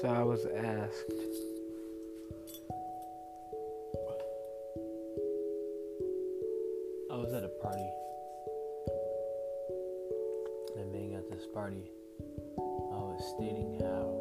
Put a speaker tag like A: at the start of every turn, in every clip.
A: So I was asked. I was at a party. And being at this party, I was stating how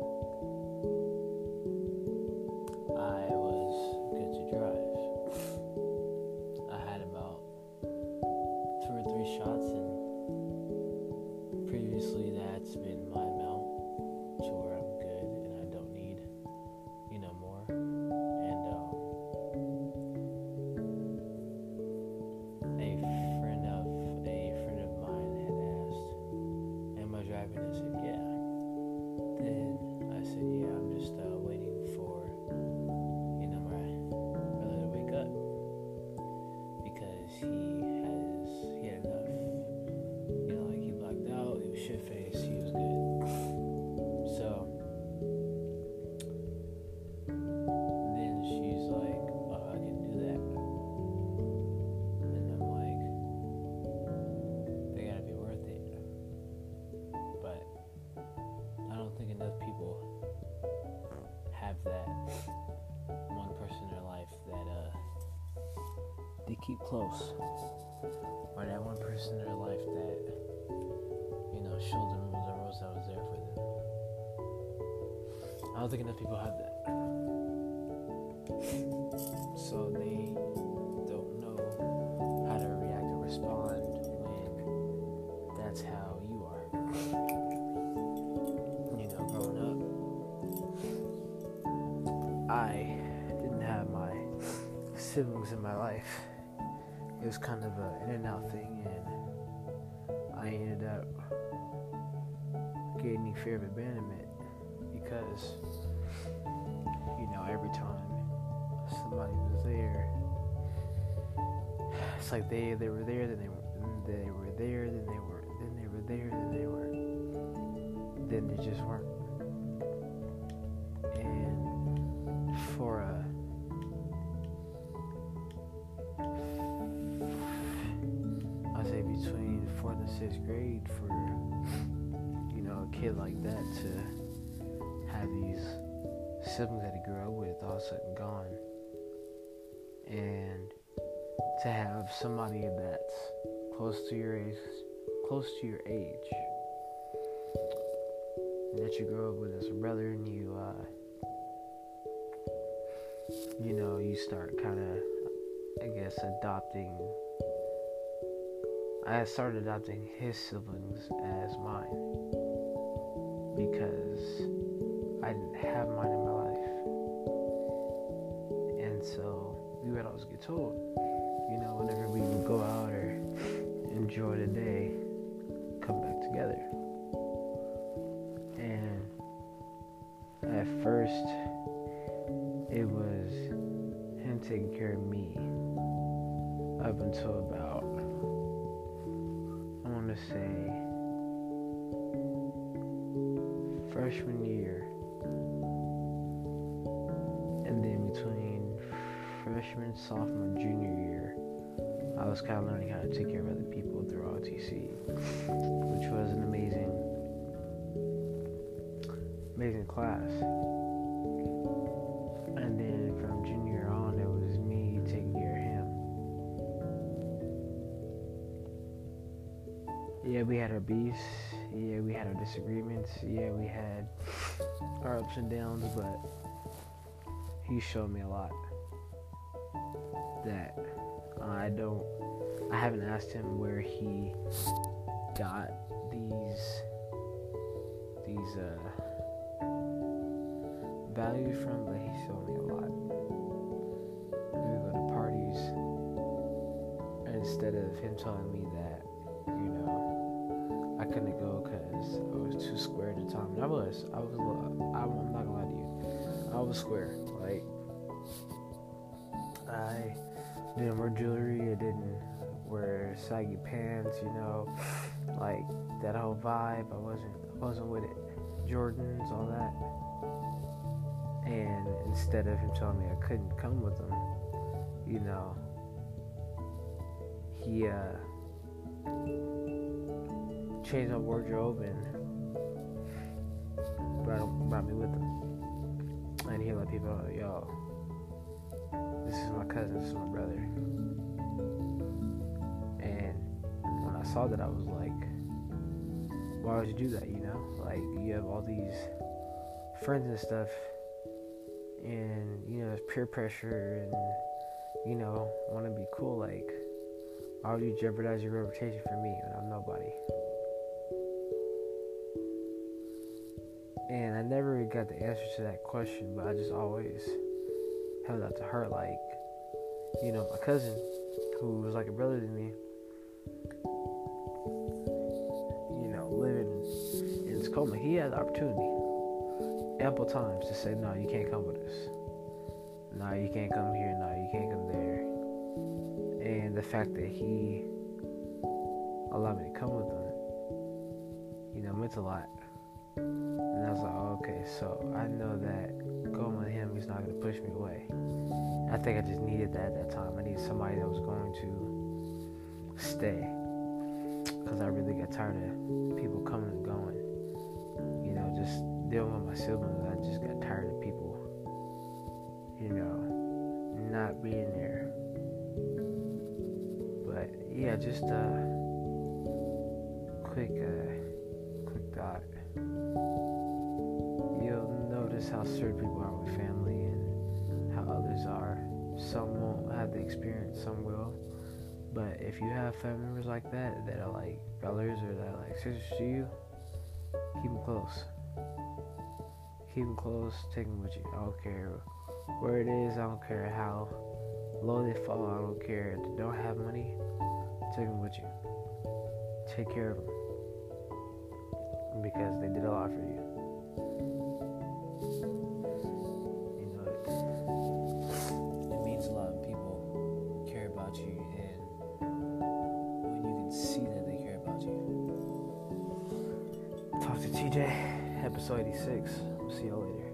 A: have that one person in their life that uh they keep close. Or that one person in their life that, you know, showed them the roads that was there for them. I don't think enough people have that. So they I didn't have my siblings in my life. It was kind of an in and out thing, and I ended up gaining fear of abandonment because, you know, every time somebody was there, it's like they they were there, then they were then they were there, then they were then they were there, then they were then they just weren't. Grade for you know a kid like that to have these siblings that he grew up with all of a sudden gone. And to have somebody that's close to your age close to your age that you grow up with as a brother and you uh you know you start kind of i guess adopting i started adopting his siblings as mine because i didn't have mine in my life. And so we would always get told you know whenever we would go out or enjoy the day come back together. And at first it was him taking care of me up until about Say freshman year. And then between freshman sophomore junior year I was kind of learning how to take care of other people through ROTC which was an amazing amazing class Yeah, we had our beefs. Yeah, we had our disagreements. Yeah, we had our ups and downs, but he showed me a lot that I don't, I haven't asked him where he got these, these, uh, value from, but he showed me a lot. We go to parties, instead of him telling me that, couldn't go because I was too square at the time, and I was. I was. I'm not gonna lie to you, I was square. Like, I didn't wear jewelry, I didn't wear saggy pants, you know, like that whole vibe. I wasn't, I wasn't with it. Jordans, all that. And instead of him telling me I couldn't come with him, you know, he uh, changed my wardrobe and brought, brought me with him. and he let people know, yo, this is my cousin, this is my brother. And when I saw that, I was like, why would you do that? You know, like you have all these friends and stuff, and you know, there's peer pressure and you know, want to be cool. Like, why would you jeopardize your reputation for me when I'm nobody? And I never got the answer to that question, but I just always held out to her, like, you know, my cousin, who was like a brother to me, you know, living in Tacoma, he had the opportunity ample times to say, no, you can't come with us. No, you can't come here. No, you can't come there. And the fact that he allowed me to come with him, you know, meant a lot. And I was like, oh, okay, so I know that going with him, he's not going to push me away. I think I just needed that at that time. I needed somebody that was going to stay. Because I really got tired of people coming and going. You know, just dealing with my siblings. I just got tired of people, you know, not being there. But yeah, just a uh, quick, uh, quick thought. You'll notice how certain people are with family and how others are. Some won't have the experience, some will. But if you have family members like that, that are like brothers or that are like sisters to you, keep them close. Keep them close, take them with you. I don't care where it is, I don't care how low they fall, I don't care if they don't have money, take them with you. Take care of them because they did a lot for you. You know, it, it means a lot when people care about you and when you can see that they care about you. Talk to TJ, episode 86. See y'all later.